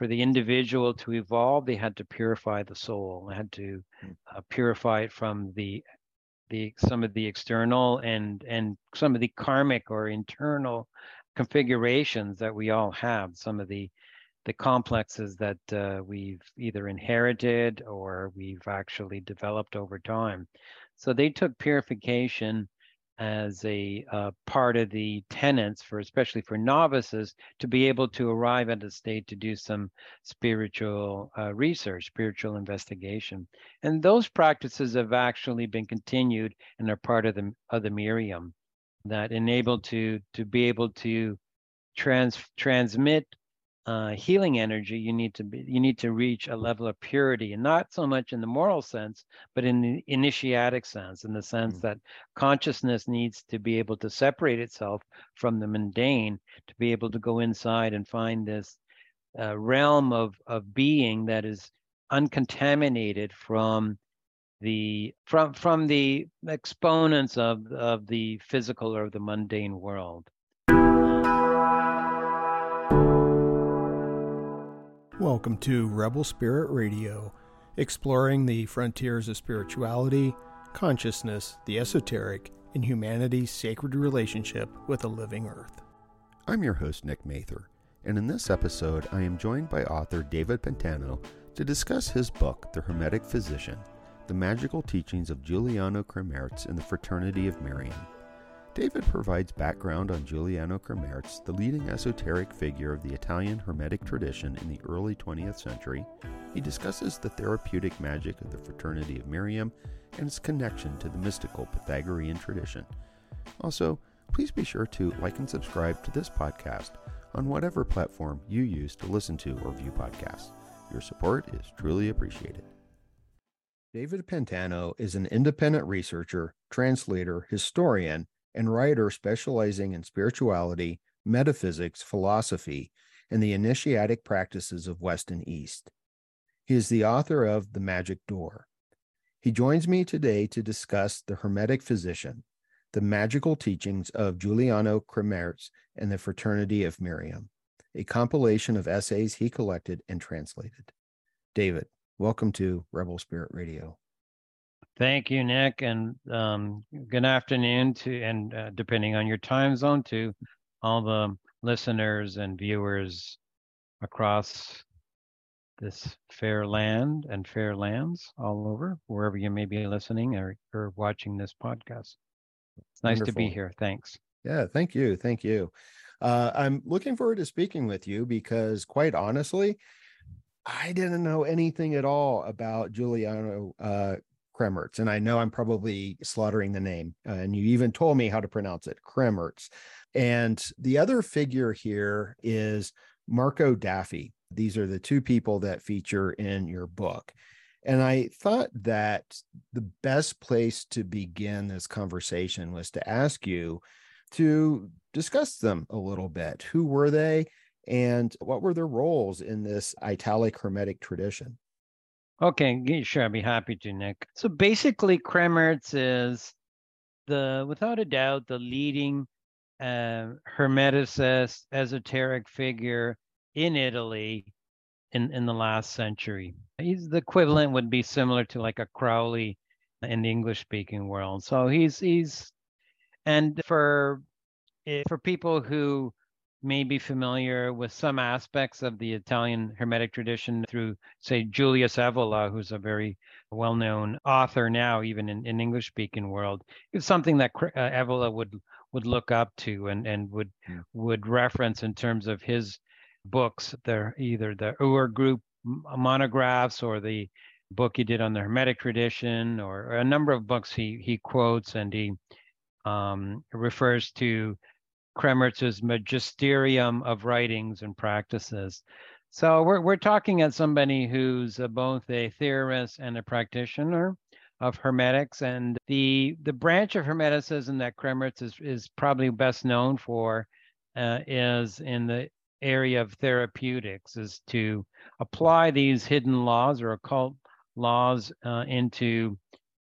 for the individual to evolve, they had to purify the soul. They had to Mm. uh, purify it from the the some of the external and and some of the karmic or internal configurations that we all have. Some of the the complexes that uh, we've either inherited or we've actually developed over time. So they took purification as a uh, part of the tenets for especially for novices to be able to arrive at a state to do some spiritual uh, research spiritual investigation. And those practices have actually been continued and are part of the of the myriam that enable to to be able to trans transmit uh, healing energy, you need to be you need to reach a level of purity, and not so much in the moral sense, but in the initiatic sense, in the sense Mm. that consciousness needs to be able to separate itself from the mundane to be able to go inside and find this uh, realm of of being that is uncontaminated from the from from the exponents of of the physical or the mundane world. Welcome to Rebel Spirit Radio, exploring the frontiers of spirituality, consciousness, the esoteric, and humanity's sacred relationship with the living earth. I'm your host, Nick Mather, and in this episode, I am joined by author David Pantano to discuss his book, The Hermetic Physician The Magical Teachings of Giuliano Kremmerz and the Fraternity of Myriam. David provides background on Giuliano Kremmerz, the leading esoteric figure of the Italian Hermetic tradition in the early 20th century. He discusses the therapeutic magic of the Fraternity of Myriam and its connection to the mystical Pythagorean tradition. Also, please be sure to like and subscribe to this podcast on whatever platform you use to listen to or view podcasts. Your support is truly appreciated. David Pantano is an independent researcher, translator, historian, and writer specializing in spirituality, metaphysics, philosophy, and the initiatic practices of West and East. He is the author of The Magic Door. He joins me today to discuss The Hermetic Physician, the magical teachings of Giuliano Kremmerz and the Fraternity of Myriam, a compilation of essays he collected and translated. David, welcome to Rebel Spirit Radio. Thank you, Nick, and um, good afternoon to, and uh, depending on your time zone, to all the listeners and viewers across this fair land and fair lands all over, wherever you may be listening or, or watching this podcast. It's nice to be here. Thanks. Yeah, thank you. Thank you. Uh, I'm looking forward to speaking with you because, quite honestly, I didn't know anything at all about Giuliano uh, Kremmerz. And I know I'm probably slaughtering the name. Uh, and you even told me how to pronounce it Kremmerz. And the other figure here is Marco Daffi. These are the two people that feature in your book. And I thought that the best place to begin this conversation was to ask you to discuss them a little bit. Who were they? And what were their roles in this Italic Hermetic tradition? Okay, sure, I'd be happy to, Nick. So basically, Kremmerz is the, without a doubt, the leading uh, Hermeticist, esoteric figure in Italy in, in the last century. He's the equivalent would be similar to like a Crowley in the English speaking world. So he's he's and for eh, for people who may be familiar with some aspects of the Italian Hermetic tradition through, say, Julius Evola, who's a very well-known author now, even in, in English-speaking world. It's something that uh, Evola would would look up to and and would Hmm. would reference in terms of his books. They're either the Ur group monographs or the book he did on the Hermetic tradition, or a number of books he he quotes and he um, refers to Kremmerz's magisterium of writings and practices. So we're we're talking at somebody who's both a theorist and a practitioner of hermetics, and the the branch of hermeticism that Kremmerz is is probably best known for uh, is in the area of therapeutics, is to apply these hidden laws or occult laws uh, into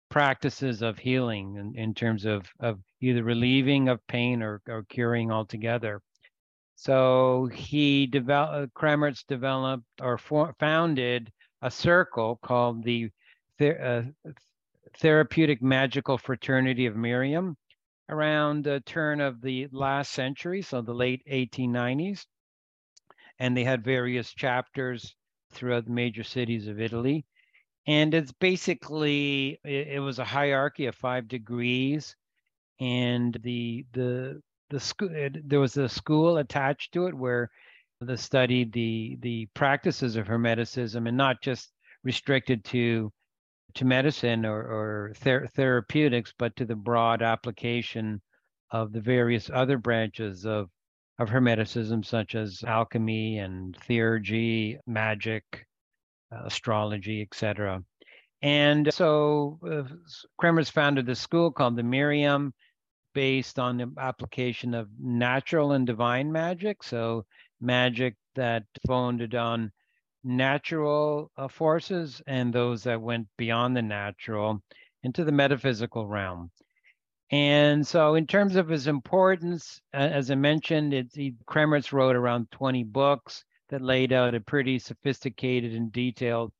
practices of healing in, in terms of, of either relieving of pain or, or curing altogether. So he developed, Kremmerz developed or for, founded a circle called the uh, Therapeutic Magical Fraternity of Myriam around the turn of the last century, so the late 1890s. And they had various chapters throughout the major cities of Italy. And it's basically it, it was a hierarchy of five degrees, and the the the school there was a school attached to it where they studied the the practices of hermeticism and not just restricted to to medicine or, or ther- therapeutics, but to the broad application of the various other branches of of hermeticism, such as alchemy and theurgy, magic, astrology, etc. And so uh, Kremmerz founded this school called the Myriam, based on the application of natural and divine magic. So magic that founded on natural uh, forces and those that went beyond the natural into the metaphysical realm. And so, in terms of his importance, uh, as I mentioned, it's, he, Kremmerz wrote around 20 books that laid out a pretty sophisticated and detailed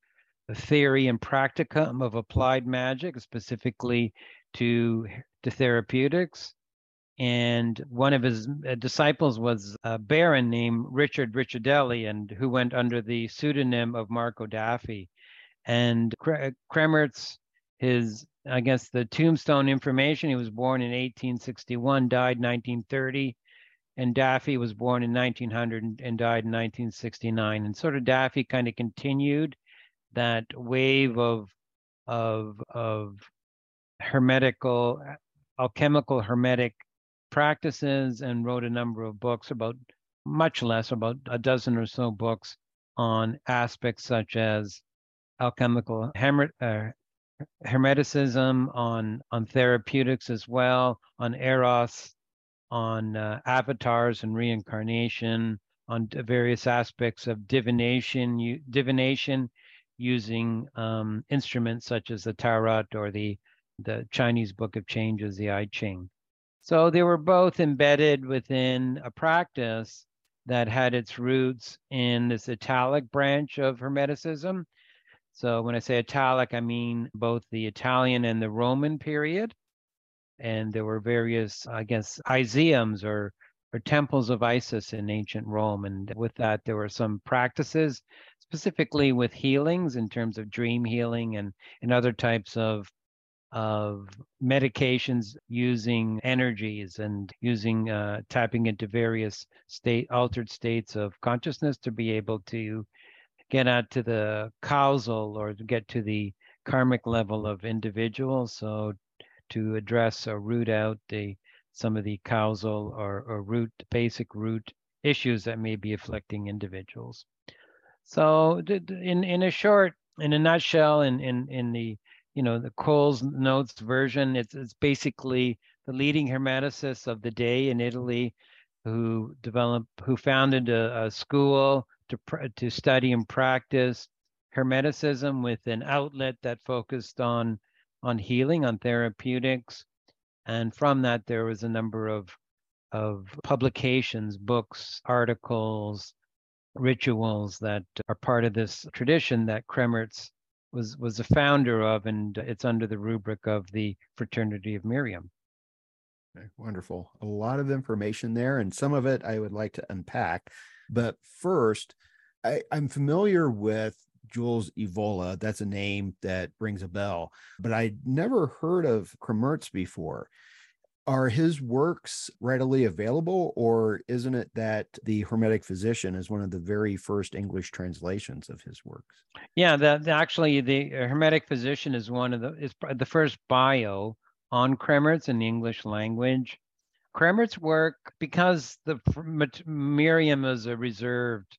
theory and practicum of applied magic, specifically to, to therapeutics. And one of his uh, disciples was a baron named Richard Ricciardelli, and who went under the pseudonym of Marco Daffi. And Kremmerz, his I guess the tombstone information, he was born in 1861, died 1930, and Daffi was born in 1900 and died in 1969. And sort of Daffi kind of continued that wave of of of hermetical alchemical hermetic practices and wrote a number of books about much less about a dozen or so books on aspects such as alchemical uh, hermeticism on on therapeutics as well on eros on uh, avatars and reincarnation on various aspects of divination u- divination using um, instruments such as the tarot or the the Chinese book of changes the I Ching so they were both embedded within a practice that had its roots in this Italic branch of Hermeticism. So when I say Italic, I mean both the Italian and the Roman period. And there were various, I guess, Iseums or or temples of Isis in ancient Rome. And with that, there were some practices, specifically with healings in terms of dream healing and, and other types of of medications using energies and using uh, tapping into various state altered states of consciousness to be able to get out to the causal or get to the karmic level of individuals so to address or root out the some of the causal or, or root basic root issues that may be afflicting individuals so in in a short in a nutshell in in in the you know, the Coles Notes version. It's, it's basically the leading hermeticists of the day in Italy who developed, who founded a, a school to, to study and practice hermeticism with an outlet that focused on, on healing, on therapeutics. And from that, there was a number of, of publications, books, articles, rituals that are part of this tradition that Kremmerz was was the founder of, and it's under the rubric of the Fraternity of Myriam. Okay, wonderful. A lot of information there, and some of it I would like to unpack. But first, I, I'm familiar with Jules Evola. That's a name that rings a bell, but I'd never heard of Kremmerz before are his works readily available or isn't it that the hermetic physician is one of the very first english translations of his works yeah that actually the hermetic physician is one of the is the first bio on Kremmerz in the english language Kremmerz work because the myriam is a reserved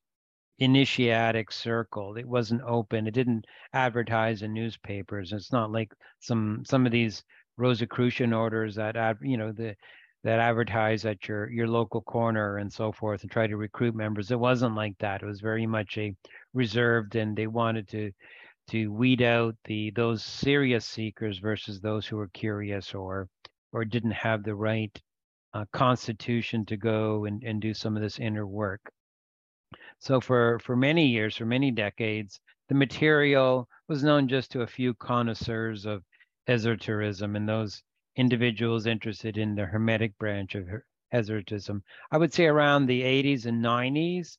initiatic circle it wasn't open it didn't advertise in newspapers it's not like some some of these Rosicrucian orders that you know the that advertise at your your local corner and so forth and try to recruit members. It wasn't like that. It was very much a reserved, and they wanted to to weed out the those serious seekers versus those who were curious or or didn't have the right uh, constitution to go and, and do some of this inner work. So for for many years, for many decades, the material was known just to a few connoisseurs of esotericism and those individuals interested in the hermetic branch of esotericism. I would say around the 80s and 90s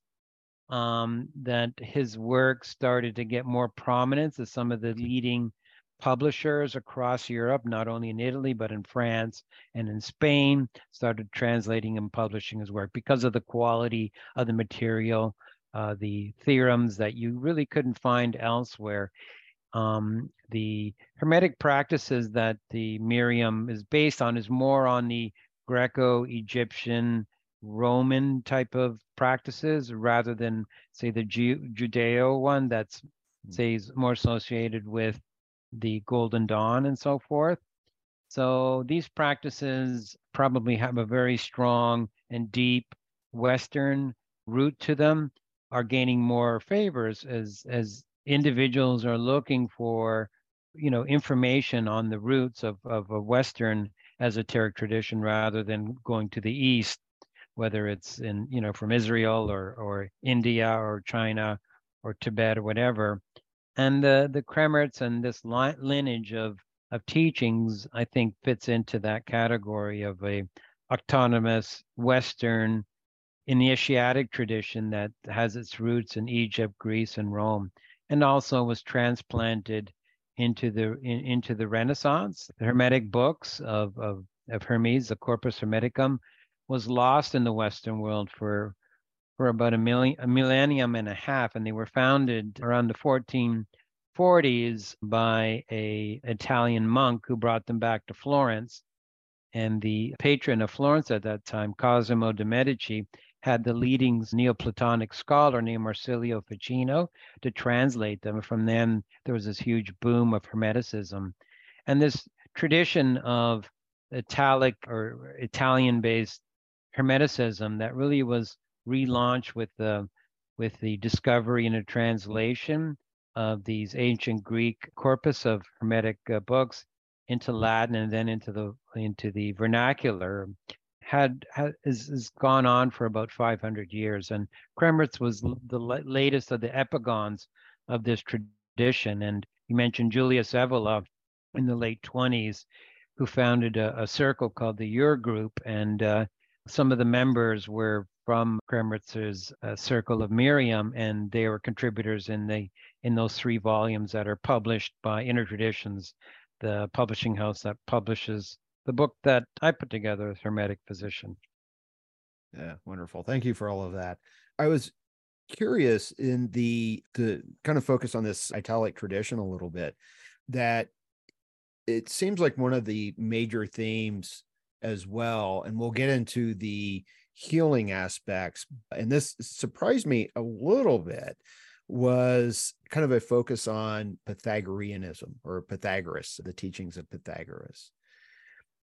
um, that his work started to get more prominence as some of the leading publishers across Europe, not only in Italy, but in France and in Spain, started translating and publishing his work because of the quality of the material, uh, the theorems that you really couldn't find elsewhere. Um, the Hermetic practices that the Myriam is based on is more on the Greco Egyptian Roman type of practices rather than, say, the Ju- Judeo one that's, mm. say, is more associated with the Golden Dawn and so forth. So these practices probably have a very strong and deep Western root to them, are gaining more favors as as individuals are looking for, you know, information on the roots of, of a Western esoteric tradition rather than going to the East, whether it's in, you know, from Israel or or India or China or Tibet or whatever. And the the Kremmerz and this lineage of of teachings, I think, fits into that category of a autonomous Western initiatic tradition that has its roots in Egypt, Greece, and Rome, and also was transplanted into the in, into the Renaissance. The Hermetic books of, of of Hermes, the Corpus Hermeticum, was lost in the Western world for for about a million a millennium and a half, and they were founded around the 1440s by a Italian monk who brought them back to Florence. And the patron of Florence at that time, Cosimo de' Medici, had the leading Neoplatonic scholar named Marsilio Ficino to translate them. From then, there was this huge boom of Hermeticism. And this tradition of Italic or Italian based Hermeticism that really was relaunched with the with the discovery and a translation of these ancient Greek corpus of Hermetic uh, books into Latin and then into the into the vernacular had, had is, is gone on for about 500 years and Kremmerz was the latest of the epigons of this tradition and you mentioned Julius Evola in the late 20s who founded a, a circle called the Ur Group and uh, some of the members were from Kremmerz's uh, Circle of Myriam, and they were contributors in the in those three volumes that are published by Inner Traditions, the publishing house that publishes the book that I put together, Hermetic Physician. Yeah, wonderful. Thank you for all of that. I was curious in the to kind of focus on this italic tradition a little bit that it seems like one of the major themes as well and we'll get into the healing aspects. And this surprised me a little bit was kind of a focus on Pythagoreanism or Pythagoras, the teachings of Pythagoras.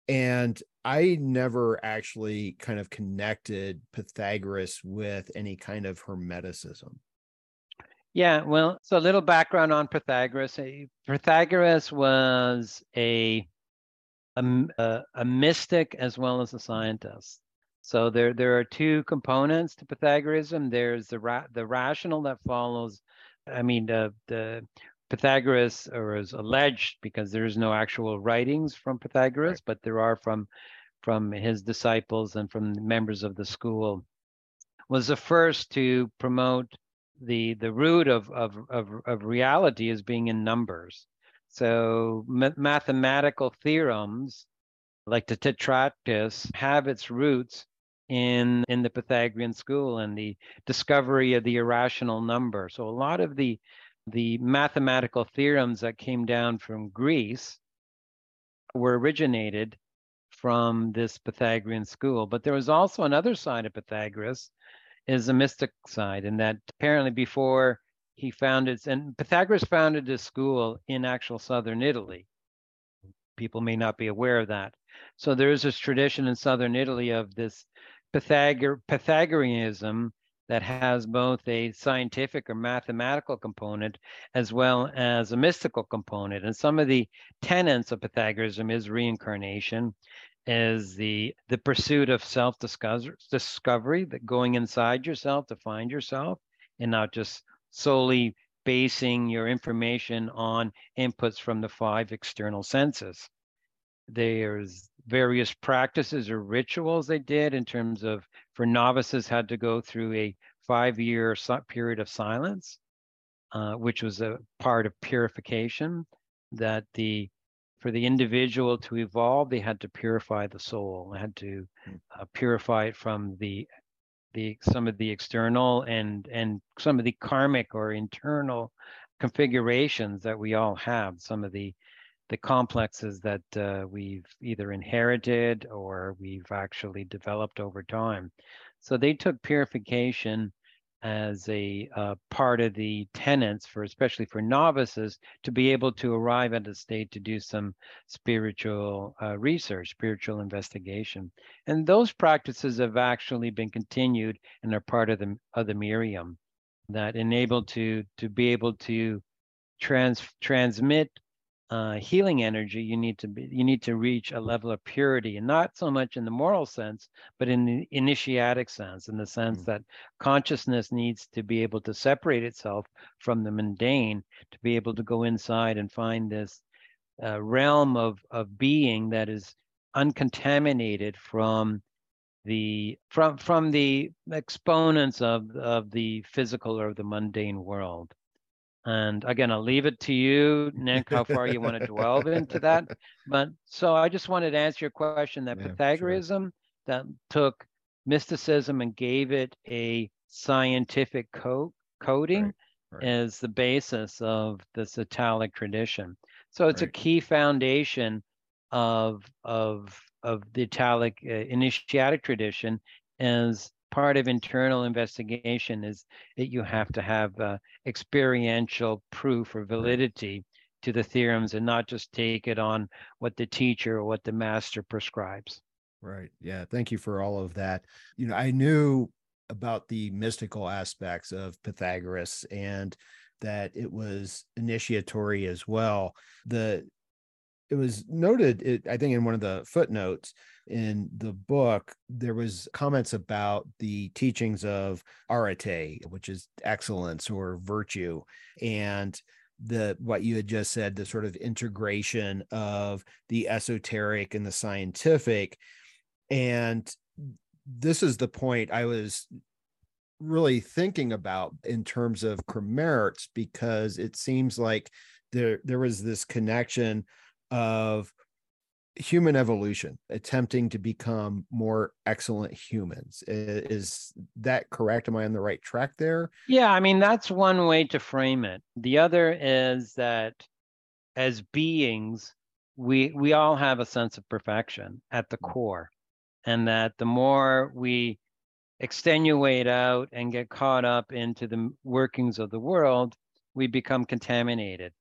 And I never actually kind of connected Pythagoras with any kind of Hermeticism. Yeah, well, so a little background on Pythagoras. Pythagoras was a a, a mystic as well as a scientist. So there there are two components to Pythagoreanism. There's the ra- the rational that follows. I mean, the the Pythagoras or is alleged because there is no actual writings from Pythagoras, but there are from from his disciples and from members of the school. Was the first to promote the the root of of of, of reality as being in numbers. So ma- mathematical theorems like the Tetractys have its roots in in the Pythagorean school and the discovery of the irrational number. So a lot of the the mathematical theorems that came down from Greece were originated from this Pythagorean school. But there was also another side of Pythagoras, is a mystic side, and that apparently before he founded and Pythagoras founded this school in actual southern Italy. People may not be aware of that. So there is this tradition in southern Italy of this Pythagor- Pythagoreanism that has both a scientific or mathematical component as well as a mystical component. And some of the tenets of Pythagoreanism is reincarnation is the the pursuit of self discovery that going inside yourself to find yourself and not just solely basing your information on inputs from the five external senses there's various practices or rituals they did in terms of for novices had to go through a five year period of silence uh, which was a part of purification that the for the individual to evolve they had to purify the soul they had to hmm. uh, purify it from the the some of the external and and some of the karmic or internal configurations that we all have some of the the complexes that uh, we've either inherited or we've actually developed over time. So they took purification as a uh, part of the tenets for especially for novices to be able to arrive at a state to do some spiritual uh, research spiritual investigation. And those practices have actually been continued and are part of the of the myriam that enable to to be able to trans transmit uh, healing energy, you need to be you need to reach a level of purity, and not so much in the moral sense, but in the initiatic sense, in the sense mm. that consciousness needs to be able to separate itself from the mundane, to be able to go inside and find this uh, realm of of being that is uncontaminated from the from from the exponents of of the physical or the mundane world and again, I'll leave it to you, Nick, how far you want to delve into that. But so I just wanted to answer your question that yeah, Pythagoreanism sure. that took mysticism and gave it a scientific co- coding right, right. is the basis of this Italic tradition. So it's right. a key foundation of of of the Italic uh, initiatic tradition is part of internal investigation is that you have to have uh, experiential proof or validity to the theorems and not just take it on what the teacher or what the master prescribes. Right. Yeah. Thank you for all of that. You know, I knew about the mystical aspects of Pythagoras and that it was initiatory as well. The it was noted, it, I think, in one of the footnotes in the book, there was comments about the teachings of arete, which is excellence or virtue, and the what you had just said, the sort of integration of the esoteric and the scientific. And this is the point I was really thinking about in terms of Kremmerz's because it seems like there there was this connection of human evolution attempting to become more excellent humans. Is that correct? Am i on the right track there? Yeah i mean that's one way to frame it. The other is that as beings we we all have a sense of perfection at the mm. core and that the more we extenuate out and get caught up into the workings of the world we become contaminated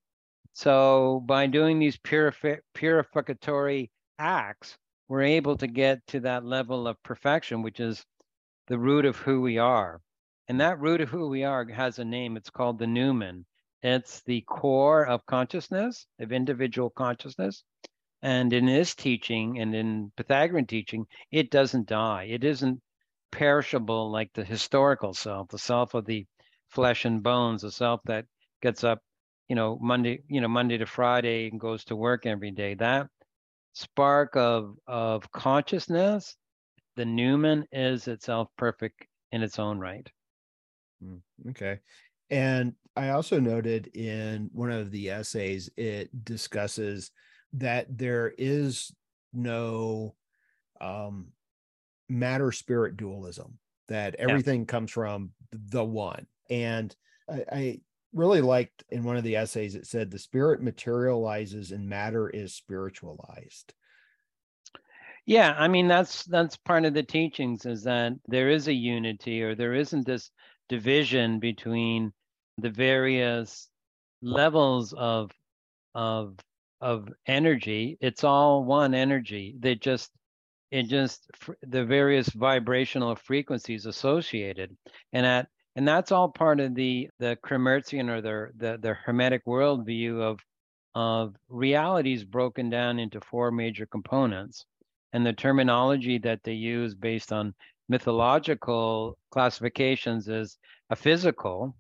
so by doing these purifi- purificatory acts, we're able to get to that level of perfection, which is the root of who we are. And that root of who we are has a name. It's called the noumen. It's the core of consciousness, of individual consciousness. And in this teaching and in Pythagorean teaching, it doesn't die. It isn't perishable like the historical self, the self of the flesh and bones, the self that gets up you know monday you know monday to friday and goes to work every day. That spark of of consciousness the noumen is itself perfect in its own right. Mm, okay. And i also noted in one of the essays it discusses that there is no um matter spirit dualism that everything yeah. comes from the one. And I, I really liked in one of the essays it said the spirit materializes and matter is spiritualized. Yeah i mean that's that's part of the teachings is that there is a unity or there isn't this division between the various levels of of of energy. It's all one energy. They just it just the various vibrational frequencies associated. And at and that's all part of the the Kremmerzian or the the, the Hermetic worldview of of realities broken down into four major components, and the terminology that they use based on mythological classifications is a physical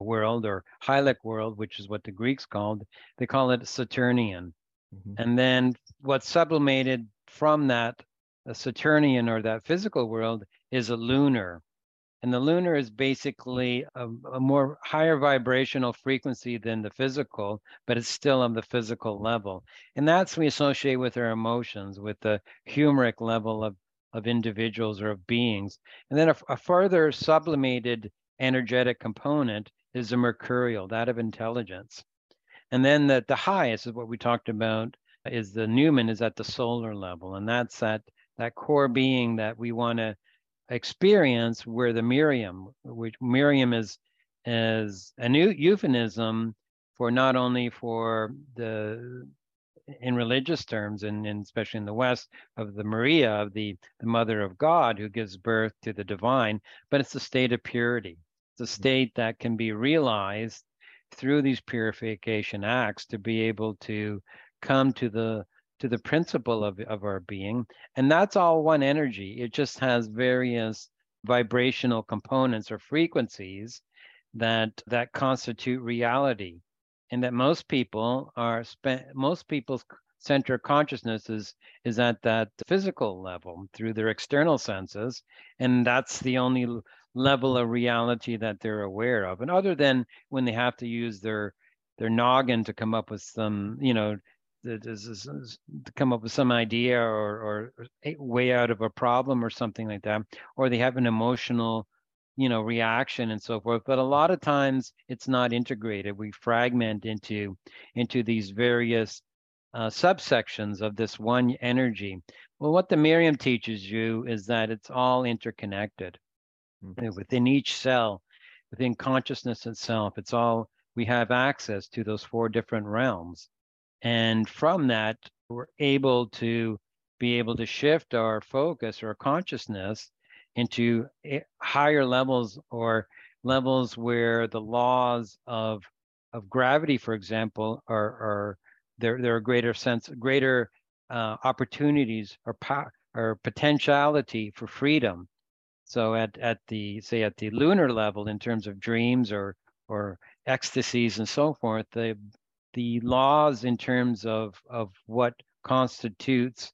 world or Hylic world, which is what the Greeks called. They call it Saturnian. Mm-hmm. And then what's sublimated from that Saturnian or that physical world is a lunar. And the lunar is basically a, a, more higher vibrational frequency than the physical, but it's still on the physical level. And that's we associate with our emotions, with the humoric level of, of individuals or of beings. And then a, a further sublimated energetic component is the mercurial, that of intelligence. And then the, the highest is what we talked about is the noumen is at the solar level. And that's that that core being that we want to experience where the Myriam, which Myriam is is a new euphemism for not only for the in religious terms and, and, especially in the west of the maria of the, the mother of god who gives birth to the divine but it's a state of purity it's a mm. state that can be realized through these purification acts to be able to come to the to the principle of, of our being. And that's all one energy. It just has various vibrational components or frequencies that that constitute reality. And that most people are spent most people's center of consciousness is is at that physical level through their external senses. And that's the only level of reality that they're aware of. And other than when they have to use their their noggin to come up with some, you know, to come up with some idea or, or way out of a problem or something like that, or they have an emotional, you know, reaction and so forth. But a lot of times it's not integrated. We fragment into into these various uh, subsections of this one energy. Well, what the Myriam teaches you is that it's all interconnected mm-hmm. within each cell, within consciousness itself. It's all we have access to those four different realms and from that, we're able to be able to shift our focus or consciousness into higher levels or levels where the laws of of gravity, for example, are are there there are greater sense, greater uh, opportunities or power or potentiality for freedom. So at at the say at the lunar level, in terms of dreams or or ecstasies and so forth, the the laws in terms of of what constitutes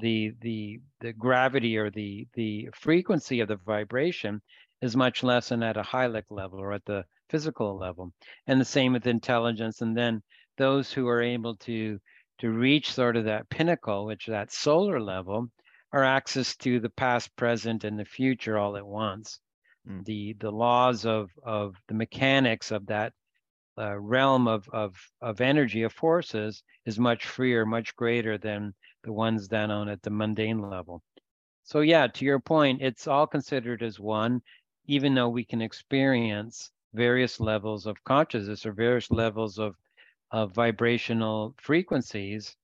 the the the gravity or the the frequency of the vibration is much less than at a Hylic level or at the physical level. And the same with intelligence. And then those who are able to to reach sort of that pinnacle which that solar level are access to the past present and the future all at once. Mm. the the laws of of the mechanics of that uh, realm of, of, of energy, of forces, is much freer, much greater than the ones down on at the mundane level. So, yeah, to your point, it's all considered as one, even though we can experience various levels of consciousness or various levels of, of vibrational frequencies,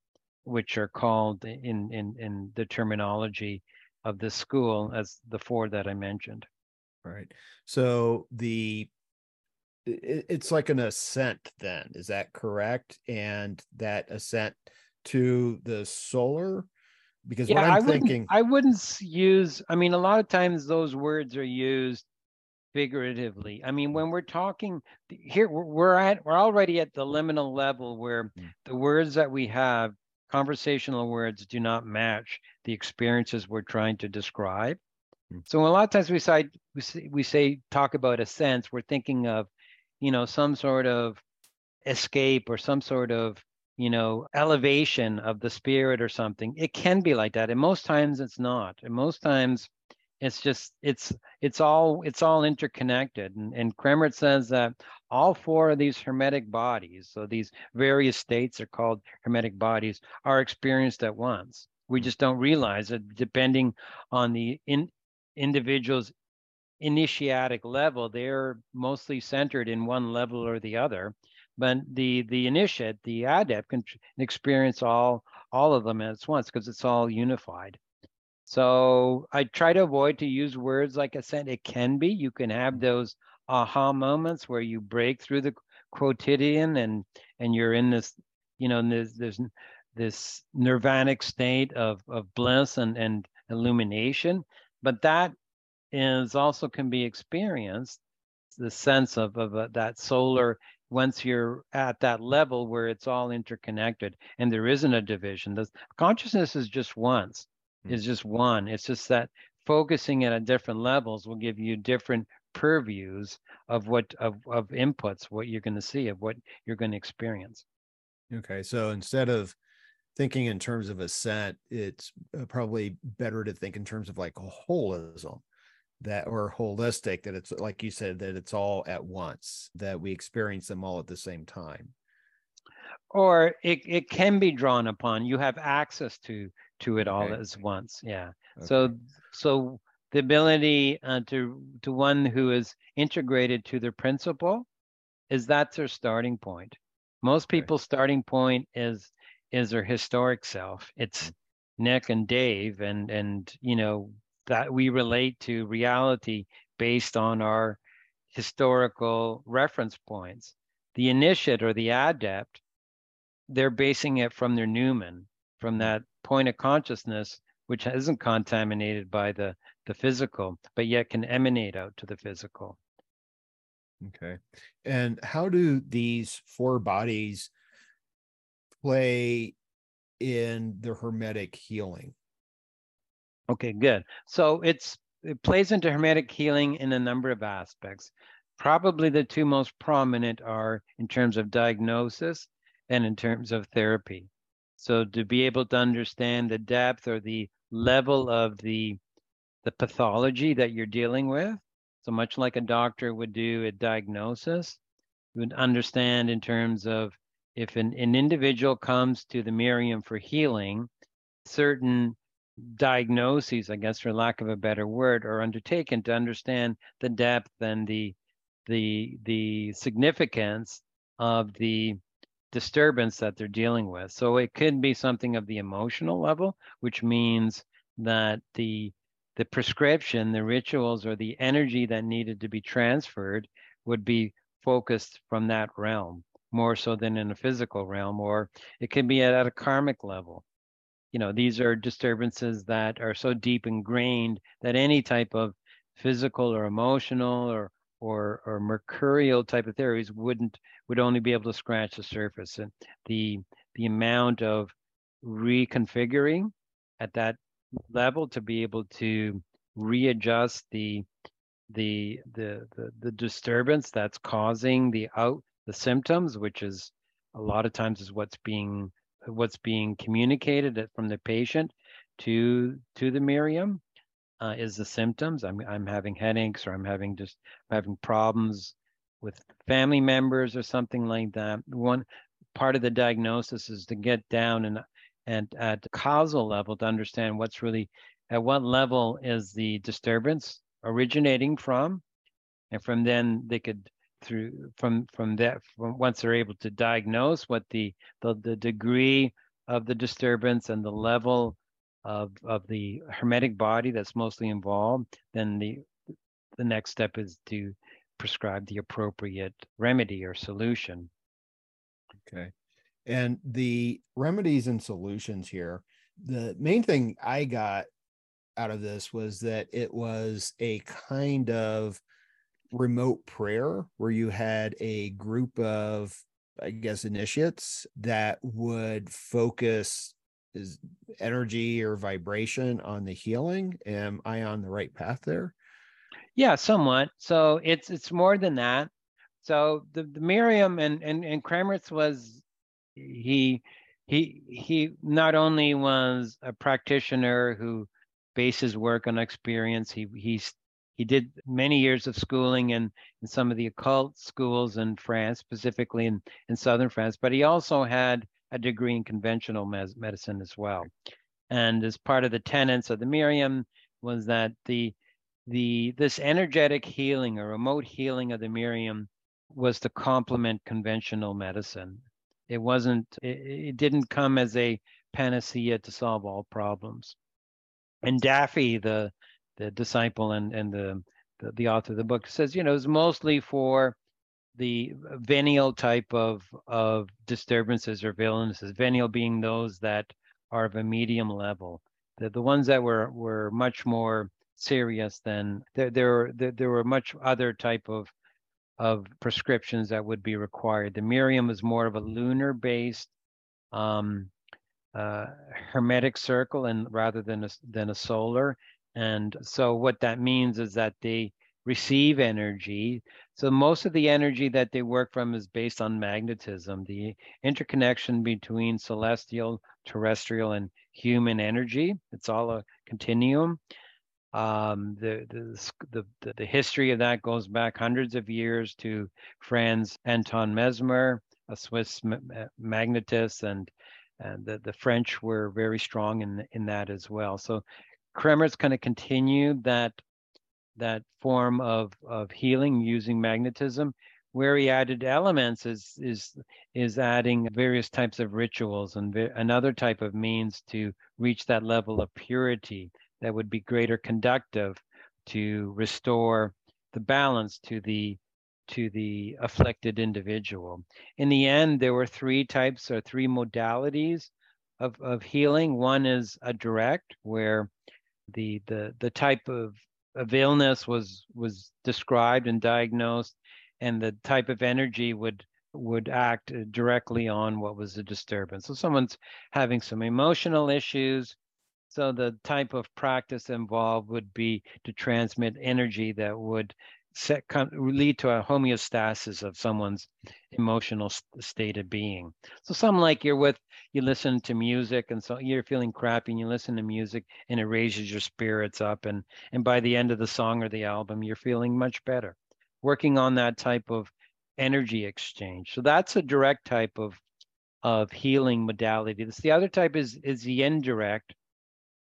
which are called in, in, in the terminology of the school as the four that I mentioned. Right. So the it's like an ascent then is that correct and that ascent to the solar because yeah, what i'm I thinking i wouldn't use i mean a lot of times those words are used figuratively i mean when we're talking here we're at we're already at the liminal level where mm. the words that we have conversational words do not match the experiences we're trying to describe mm. so a lot of times we say we say, we say talk about a sense we're thinking of you know some sort of escape or some sort of you know elevation of the spirit or something. It can be like that. And most times it's not. And most times it's just it's it's all it's all interconnected. And, and Kremmerz says that all four of these hermetic bodies so these various states are called hermetic bodies are experienced at once. We hmm. just don't realize it depending on the in, individual's initiatic level, they're mostly centered in one level or the other. But the the initiate, the adept, can experience all all of them at once because it's all unified. So I try to avoid to use words like I said. It can be you can have those aha moments where you break through the quotidian and and you're in this, you know, there's there's this nirvanic state of of bliss and and illumination but that is also can be experienced the sense of of uh, that solar once you're at that level where it's all interconnected and there isn't a division the consciousness is just once mm. is just one. It's just that focusing it at different levels will give you different purviews of what of, of inputs what you're going to see of what you're going to experience. Okay so instead of thinking in terms of a set it's uh, probably better to think in terms of like a holism that or holistic that it's like you said that it's all at once that we experience them all at the same time or it, it can be drawn upon you have access to to it all as once yeah okay. so so the ability uh, to to one who is integrated to their principle is that's their starting point most people's okay. starting point is is their historic self it's mm. nick and dave and and you know that we relate to reality based on our historical reference points. The initiate or the adept, they're basing it from their noumen, from that point of consciousness, which isn't contaminated by the, the physical, but yet can emanate out to the physical. Okay. And how do these four bodies play in the hermetic healing? Okay, good. So it's it plays into hermetic healing in a number of aspects. Probably the two most prominent are in terms of diagnosis and in terms of therapy. So to be able to understand the depth or the level of the the pathology that you're dealing with, so much like a doctor would do a diagnosis, you would understand in terms of if an, an individual comes to the Myriam for healing, certain diagnoses, I guess, for lack of a better word, are undertaken to understand the depth and the the the significance of the disturbance that they're dealing with. So it could be something of the emotional level, which means that the the prescription, the rituals, or the energy that needed to be transferred would be focused from that realm more so than in a physical realm, or it could be at, at a karmic level you know these are disturbances that are so deep ingrained that any type of physical or emotional or or or mercurial type of theories wouldn't would only be able to scratch the surface. And the the amount of reconfiguring at that level to be able to readjust the the the the, the disturbance that's causing the out the symptoms which is a lot of times is what's being what's being communicated from the patient to to the Myriam uh, is the symptoms. I'm I'm having headaches or I'm having just having problems with family members or something like that. One part of the diagnosis is to get down and and at the causal level to understand what's really at what level is the disturbance originating from, and from then they could through from from that from once they're able to diagnose what the the, the degree of the disturbance and the level of of the hermetic body that's mostly involved then the the next step is to prescribe the appropriate remedy or solution. Okay. And the remedies and solutions here the main thing i got out of this was that it was a kind of remote prayer where you had a group of i guess initiates that would focus is energy or vibration on the healing. Am i on the right path there? Yeah somewhat. So it's it's more than that. So the, the myriam and and and Kremmerz was he he he not only was a practitioner who bases work on experience he he's he did many years of schooling in, in some of the occult schools in France, specifically in, in southern France, but he also had a degree in conventional mes- medicine as well. And as part of the tenets of the Myriam was that the the this energetic healing or remote healing of the Myriam was to complement conventional medicine. It wasn't it, it didn't come as a panacea to solve all problems. And Daffi, the the disciple and and the, the, the author of the book says you know it's mostly for the venial type of of disturbances or illnesses. Venial being those that are of a medium level. The the ones that were were much more serious than there there there, there were much other type of of prescriptions that would be required. The Myriam is more of a lunar based um, uh, hermetic circle and rather than a, than a solar. And so what that means is that they receive energy. So most of the energy that they work from is based on magnetism, the interconnection between celestial, terrestrial, and human energy. It's all a continuum. Um, the, the, the, the history of that goes back hundreds of years to Franz Anton Mesmer, a Swiss magnetist, and and the, the French were very strong in in that as well. So Kremmerz kind of continued that that form of of healing using magnetism. Where he added elements is is is adding various types of rituals and another type of means to reach that level of purity that would be greater conductive to restore the balance to the to the afflicted individual. In the end, there were three types or three modalities of, of healing. One is a direct, where the the the type of, of illness was was described and diagnosed, and the type of energy would would act directly on what was the disturbance. So someone's having some emotional issues, so the type of practice involved would be to transmit energy that would set, lead to a homeostasis of someone's emotional state of being. So some like you're with, you listen to music and so you're feeling crappy and you listen to music and it raises your spirits up. And, and by the end of the song or the album, you're feeling much better. Working on that type of energy exchange. So that's a direct type of, of healing modality. This, the other type is, is the indirect,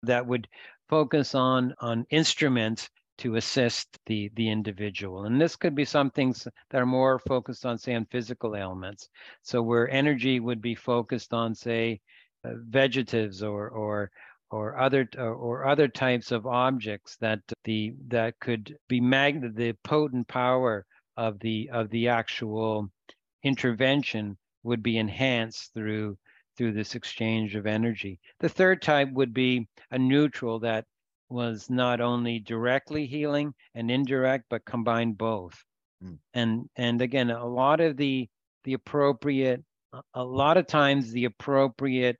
that would focus on on instruments to assist the the individual and this could be some things that are more focused on say on physical ailments so where energy would be focused on say uh, vegetatives or or or other or, or other types of objects that the that could be mag the potent power of the of the actual intervention would be enhanced through through this exchange of energy. The third type would be a neutral that was not only directly healing and indirect, but combined both. Mm. And and again, a lot of the the appropriate, a lot of times the appropriate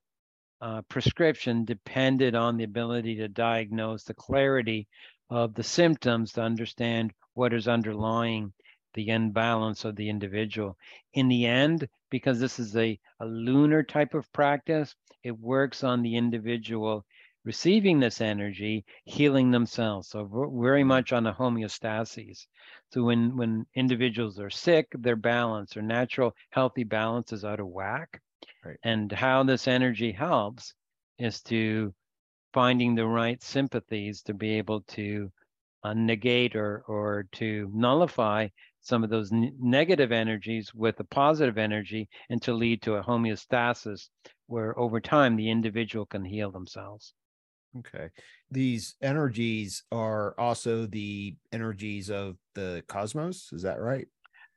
uh, prescription depended on the ability to diagnose the clarity of the symptoms to understand what is underlying the imbalance of the individual. In the end, because this is a, a lunar type of practice, it works on the individual receiving this energy, healing themselves. So very much on a homeostasis. So when when individuals are sick, their balance, their natural healthy balance is out of whack. Right. And how this energy helps is to finding the right sympathies to be able to uh, negate or or to nullify some of those n- negative energies with a positive energy and to lead to a homeostasis where over time the individual can heal themselves. Okay. These energies are also the energies of the cosmos. Is that right?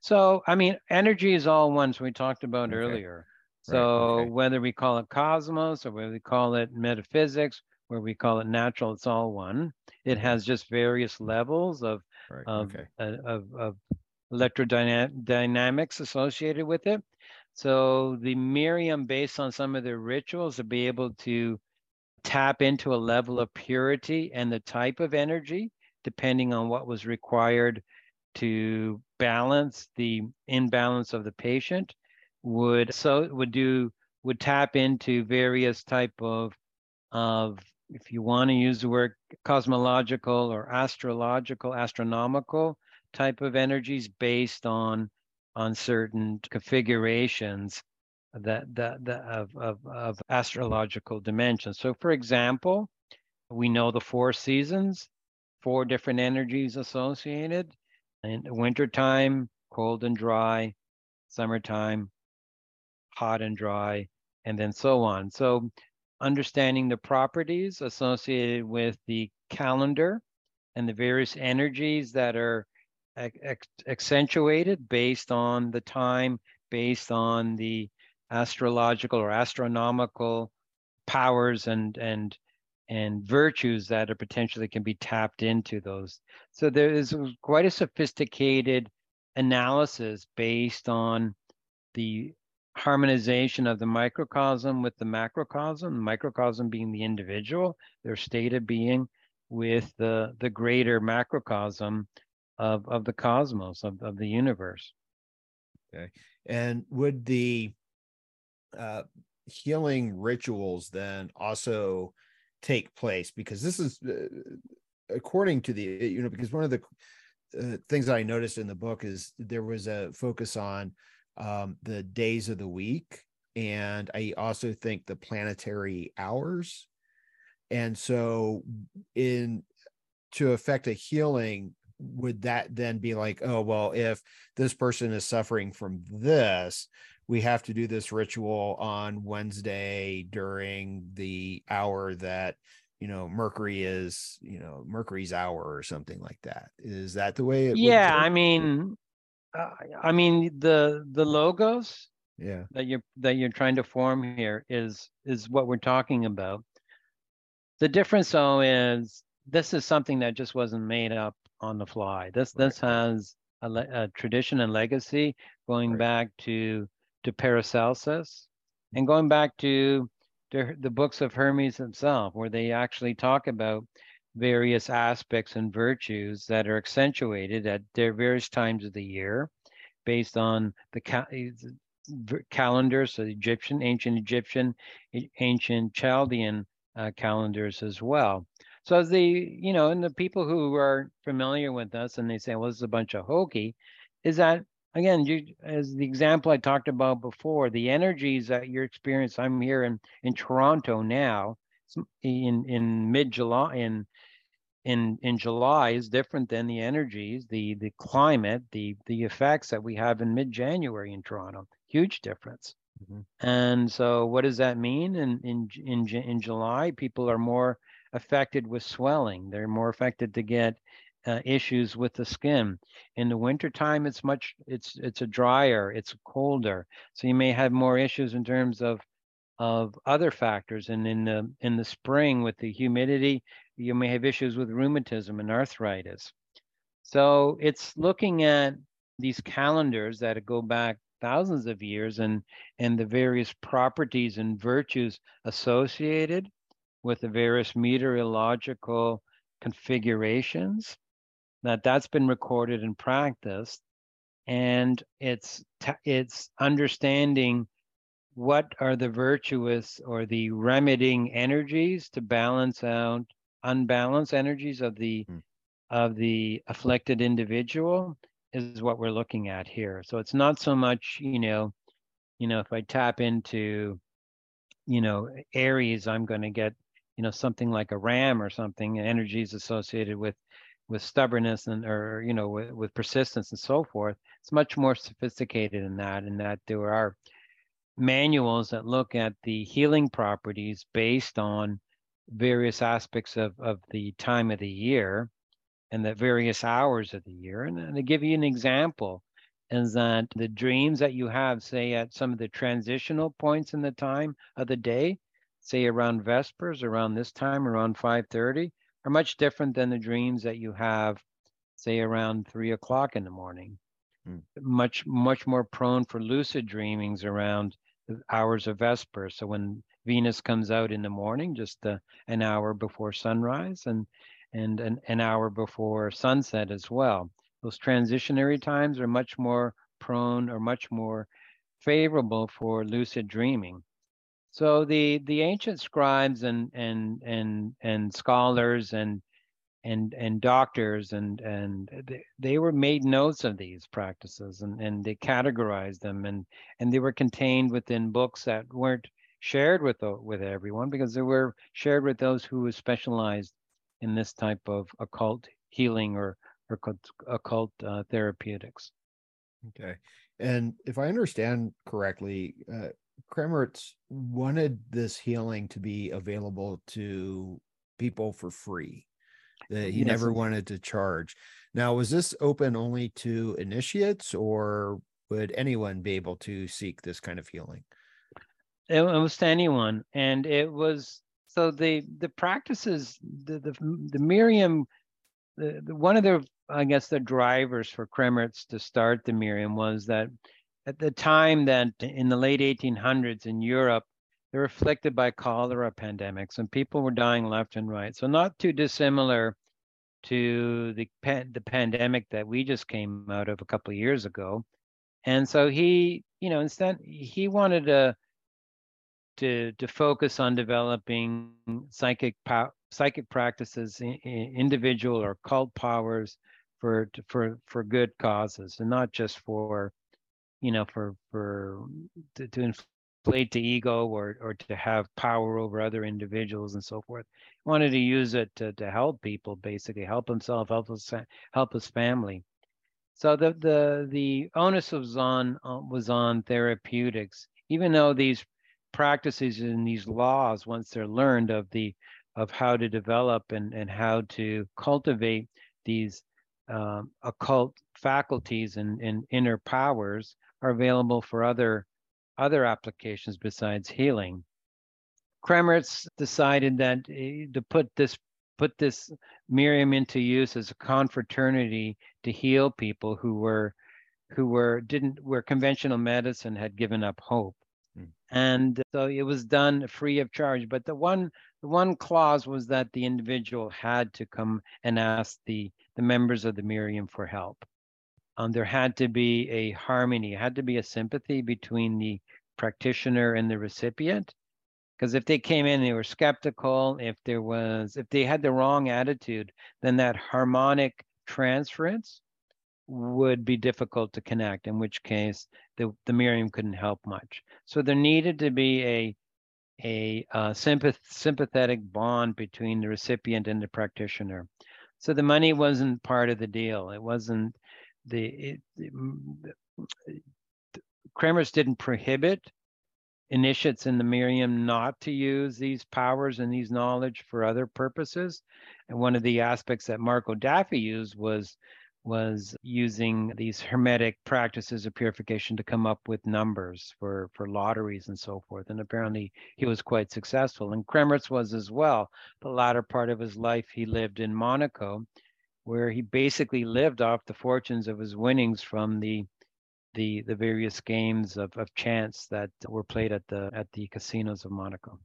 So, I mean, energy is all one. So we talked about okay. earlier. So right. okay. whether we call it cosmos or whether we call it metaphysics, where we call it natural, it's all one. It mm-hmm. has just various levels of right. of, okay. uh, of, of electrodynamics associated with it. So the Myriam, based on some of the rituals, to be able to tap into a level of purity and the type of energy, depending on what was required to balance the imbalance of the patient, would so would do would tap into various type of of if you want to use the word cosmological or astrological astronomical type of energies based on on certain configurations that that, that of, of, of astrological dimensions. So for example, we know the four seasons, four different energies associated. In wintertime, cold and dry, summertime, hot and dry, and then so on. So understanding the properties associated with the calendar and the various energies that are accentuated based on the time, based on the astrological or astronomical powers and and and virtues that are potentially can be tapped into those. So there is quite a sophisticated analysis based on the harmonization of the microcosm with the macrocosm, the microcosm being the individual, their state of being, with the the greater macrocosm of of the cosmos of, of the universe. Okay. And would the uh healing rituals then also take place because this is uh, according to the you know because one of the uh, things that i noticed in the book is there was a focus on um, the days of the week and i also think the planetary hours. And so in to affect a healing would that then be like oh well if this person is suffering from this we have to do this ritual on wednesday during the hour that you know mercury is you know mercury's hour or something like that. Is that the way it yeah i mean uh, i mean the the logos yeah. that you're that you're trying to form here is is what we're talking about. The difference though is this is something that just wasn't made up on the fly. This this has a, a, tradition and legacy going right. back to to Paracelsus and going back to the, the books of Hermes himself, where they actually talk about various aspects and virtues that are accentuated at their various times of the year based on the ca- calendars, so Egyptian, ancient Egyptian, ancient Chaldean uh, calendars as well. So the, you know, and the people who are familiar with us and they say, well, this is a bunch of hokey, is that again, you as the example I talked about before, the energies that you're experiencing. I'm here in in Toronto now, in in mid July in in in July is different than the energies, the the climate, the the effects that we have in mid January in Toronto. Huge difference. Mm-hmm. And so, what does that mean? In in in in July, people are more affected with swelling. They're more affected to get uh, issues with the skin. In the wintertime, it's much it's it's a drier, it's colder. So you may have more issues in terms of of other factors. And in the in the spring with the humidity, you may have issues with rheumatism and arthritis. So it's looking at these calendars that go back thousands of years and and the various properties and virtues associated with the various meteorological configurations that that's been recorded and practiced and it's it's understanding what are the virtuous or the remedying energies to balance out unbalanced energies of the mm. of the afflicted individual is what we're looking at here so it's not so much you know you know if i tap into you know aries i'm going to get you know something like a ram or something energies associated with with stubbornness and or you know with, with persistence and so forth. It's much more sophisticated than that in that there are manuals that look at the healing properties based on various aspects of, of the time of the year and the various hours of the year. And, and give you an example is that the dreams that you have say at some of the transitional points in the time of the day say around Vespers, around this time, around 5:30, are much different than the dreams that you have, say around three o'clock in the morning. Mm. Much much more prone for lucid dreamings around the hours of Vespers. So when Venus comes out in the morning, just uh, an hour before sunrise, and and an, an hour before sunset as well. Those transitionary times are much more prone or much more favorable for lucid dreaming. So the the ancient scribes and and and and scholars and and and doctors and and they, they were made notes of these practices and and they categorized them and and they were contained within books that weren't shared with with everyone because they were shared with those who were specialized in this type of occult healing or or occult uh, therapeutics. Okay, and if I understand correctly, uh, Kremmerz wanted this healing to be available to people for free. That he yes. never wanted to charge. Now, was this open only to initiates, or would anyone be able to seek this kind of healing? It, was to anyone, and it was so the the practices the the, the Myriam, the, the one of the I guess the drivers for Kremmerz to start the Myriam was that at the time that in the late 1800s in Europe, they were afflicted by cholera pandemics and people were dying left and right. So not too dissimilar to the the pandemic that we just came out of a couple of years ago. And so he, you know, instead he wanted to to to focus on developing psychic psychic practices, individual or cult powers for for for good causes, and not just for you know for for to, to inflate the ego or or to have power over other individuals and so forth. He wanted to use it to to help people, basically help himself, help his help his family. So the the the onus was on uh, was on therapeutics, even though these practices and these laws, once they're learned of the of how to develop and and how to cultivate these um, occult faculties and, and inner powers, are available for other other applications besides healing. Kremmerz decided that eh, to put this put this Myriam into use as a confraternity to heal people who were who were didn't where conventional medicine had given up hope. Mm. And so it was done free of charge. But the one the one clause was that the individual had to come and ask the the members of the Myriam for help. Um, there had to be a harmony, had to be a sympathy between the practitioner and the recipient. Because if they came in they were skeptical if there was if they had the wrong attitude then that harmonic transference would be difficult to connect in which case the, the myriam couldn't help much. So there needed to be a a uh, sympath- sympathetic bond between the recipient and the practitioner. So the money wasn't part of the deal it wasn't the, it, the Kremmerz didn't prohibit initiates in the Myriam not to use these powers and these knowledge for other purposes. And one of the aspects that Marco Daffi used was was using these hermetic practices of purification to come up with numbers for for lotteries and so forth. And apparently he was quite successful. And Kremmerz was as well. The latter part of his life he lived in Monaco, where he basically lived off the fortunes of his winnings from the the the various games of, of chance that were played at the at the casinos of Monaco.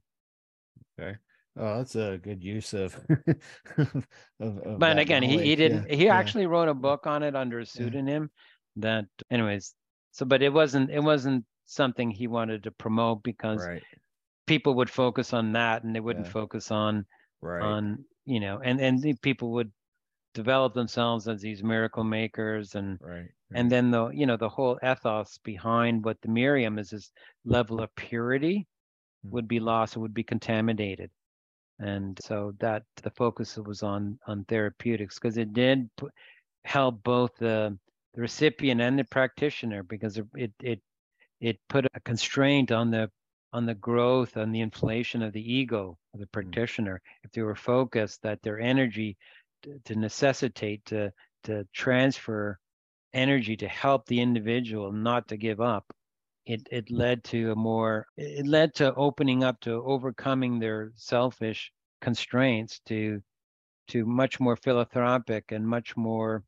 Okay. Oh, that's a good use of. of, of but again, he, he didn't. Yeah. He yeah. actually wrote a book on it under a pseudonym. Yeah. That, anyways. So, but it wasn't. It wasn't something he wanted to promote because right. people would focus on that and they wouldn't focus on right. on you know, and and people would develop themselves as these miracle makers and right and then the you know the whole ethos behind what the Myriam is this level of purity mm. would be lost it would be contaminated and so that the focus was on on therapeutics because it did put, help both the the recipient and the practitioner because it it it put a constraint on the on the growth on the inflation of the ego of the hmm. practitioner mm. if they were focused that their energy to, necessitate to to transfer energy to help the individual not to give up it it led to a more it led to opening up to overcoming their selfish constraints to to much more philanthropic and much more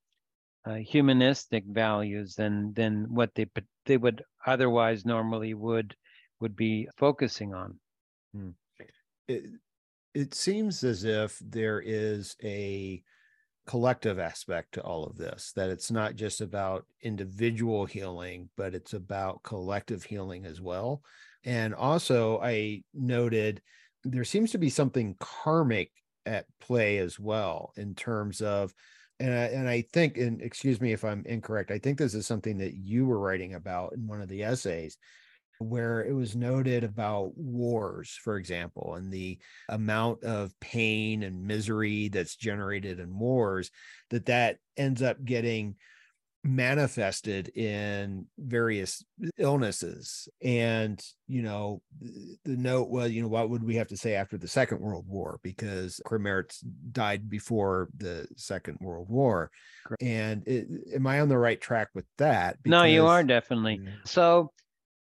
uh, humanistic values than than what they they would otherwise normally would would be focusing on. Hmm. It, it seems as if there is a collective aspect to all of this that it's not just about individual healing but it's about collective healing as well. And also i noted there seems to be something karmic at play as well in terms of and I, and I think and excuse me if i'm incorrect i think this is something that you were writing about in one of the essays where it was noted about wars, for example, and the amount of pain and misery that's generated in wars, that that ends up getting manifested in various illnesses. And you know the note was you know what would we have to say after the second world war? Because Kremmerz died before the second world war. And it, am i on the right track with that? Because, no you are definitely. Yeah. so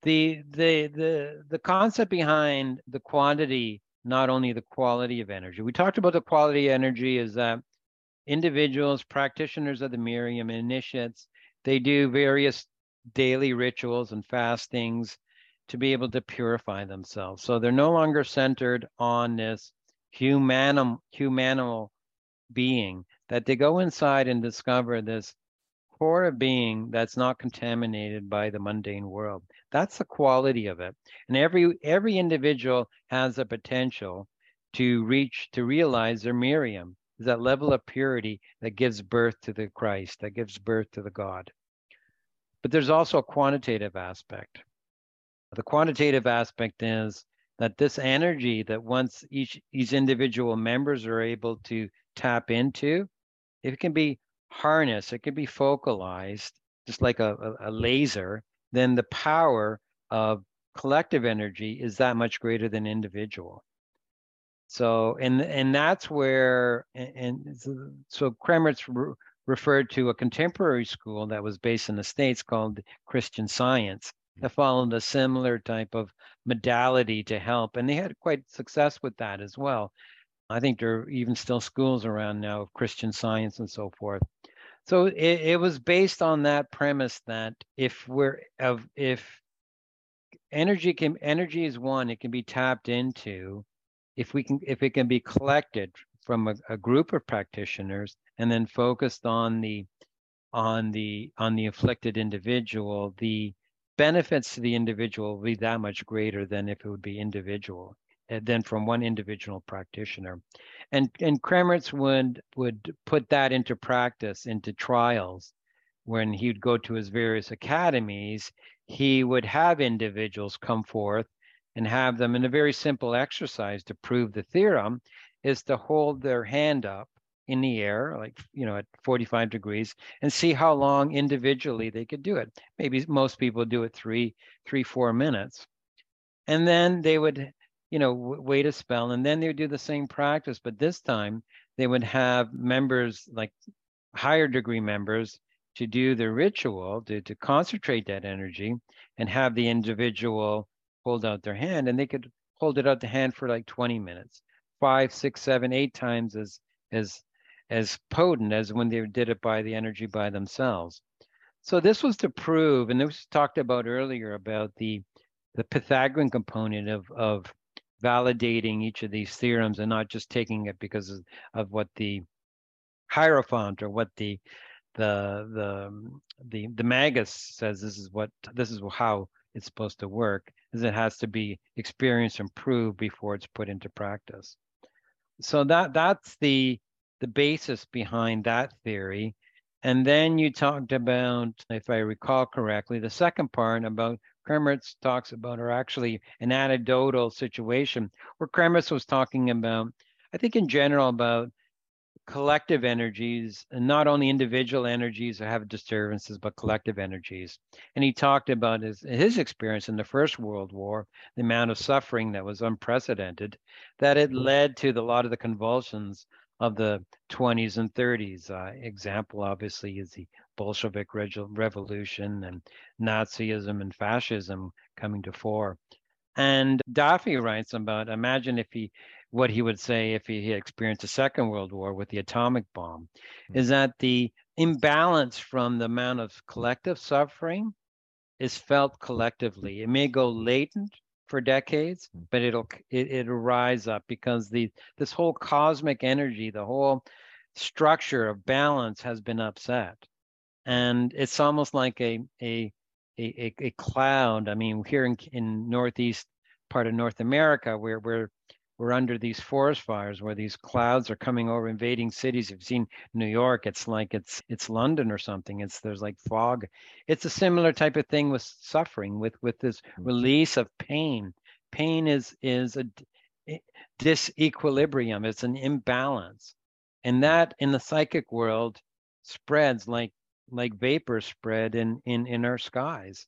the the the the concept behind the quantity not only the quality of energy we talked about the quality of energy is that individuals, practitioners of the Myriam, initiates, they do various daily rituals and fastings to be able to purify themselves. So they're no longer centered on this humanum, humanimal being, that they go inside and discover this core of being that's not contaminated by the mundane world. That's the quality of it. And every every individual has a potential to reach to realize their Myriam is that level of purity that gives birth to the Christ, that gives birth to the God. But there's also a quantitative aspect. The quantitative aspect is that this energy that once each these individual members are able to tap into, if it can be harnessed, it can be focalized, just like a, a, a laser, then the power of collective energy is that much greater than individual. So, and and that's where, and, so, so Kremmerz re- referred to a contemporary school that was based in the States called Christian Science hmm. that followed a similar type of modality to help. And they had quite success with that as well. I think there are even still schools around now of Christian science and so forth. So it, it was based on that premise that if we're of if energy can energy is one, it can be tapped into if we can if it can be collected from a, a group of practitioners and then focused on the on the on the afflicted individual the benefits to the individual will be that much greater than if it would be individual eh, than from one individual practitioner and and Kremmerz would would put that into practice into trials when he'd go to his various academies he would have individuals come forth and have them in a very simple exercise to prove the theorem is to hold their hand up in the air, like, you know, at 45 degrees and see how long individually they could do it. Maybe most people do it three, three, four minutes. And then they would, you know, wait a spell and then they would do the same practice. But this time they would have members, like higher degree members, to do the ritual, to, to concentrate that energy and have the individual hold out their hand and they could hold it out the hand for like 20 minutes five six seven eight times as as as potent as when they did it by the energy by themselves so this was to prove and this was talked about earlier about the the pythagorean component of of validating each of these theorems and not just taking it because of, of what the hierophant or what the the the um, the the magus says this is what this is how it's supposed to work is it has to be experienced and proved before it's put into practice. So that that's the the basis behind that theory. And then you talked about, if I recall correctly, the second part about Kremmerz talks about, are actually an anecdotal situation where Kremmerz was talking about, I think in general about collective energies, and not only individual energies that have disturbances, but collective energies. And he talked about his, his experience in the First World War, the amount of suffering that was unprecedented, that it mm-hmm. led to the, a lot of the convulsions of the 20s and 30s. Uh, example, obviously, is the Bolshevik Revolution and Nazism and fascism coming to fore. And Daffi writes about imagine if he what he would say if he had experienced a second world war with the atomic bomb mm-hmm. is that the imbalance from the amount of collective suffering is felt collectively it may go latent for decades mm-hmm. but it'll it, it'll rise up because the this whole cosmic energy the whole structure of balance has been upset and it's almost like a a a, a cloud. I mean, here in, in northeast part of North America, where we're we're under these forest fires where these clouds are coming over invading cities. You've seen New York, it's like it's it's London or something. It's there's like fog. It's a similar type of thing with suffering, with with this mm-hmm. release of pain. Pain is is a disequilibrium. It's an imbalance, and that in the psychic world spreads like like vapor spread in in in our skies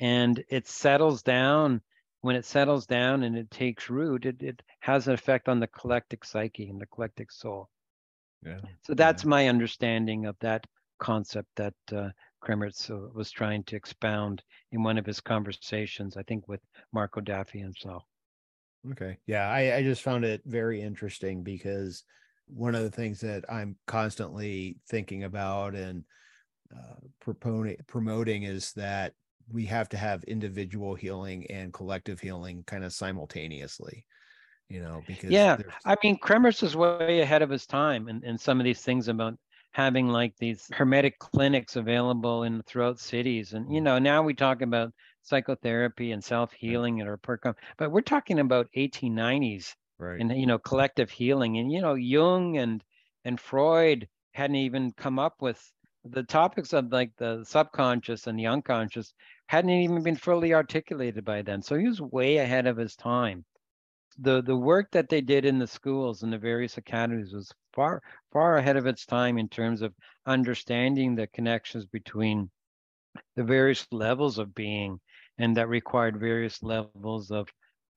and it settles down when it settles down and it takes root it, it has an effect on the collective psyche and the collective soul yeah so that's yeah. my understanding of that concept that uh, Kremmerz uh, was trying to expound in one of his conversations, I think with Marco Daffi himself. Okay. Yeah, I, I just found it very interesting because one of the things that I'm constantly thinking about and uh, promoting promoting is that we have to have individual healing and collective healing kind of simultaneously you know because yeah i mean kremmerz is way ahead of his time and, and some of these things about having like these hermetic clinics available in throughout cities and you mm. know now we talk about psychotherapy and self-healing and our percom but we're talking about 1890s right and you know collective healing and you know jung and and freud hadn't even come up with the topics of like the subconscious and the unconscious hadn't even been fully articulated by then so he was way ahead of his time. The the work that they did in the schools and the various academies was far far ahead of its time in terms of understanding the connections between the various levels of being and that required various levels of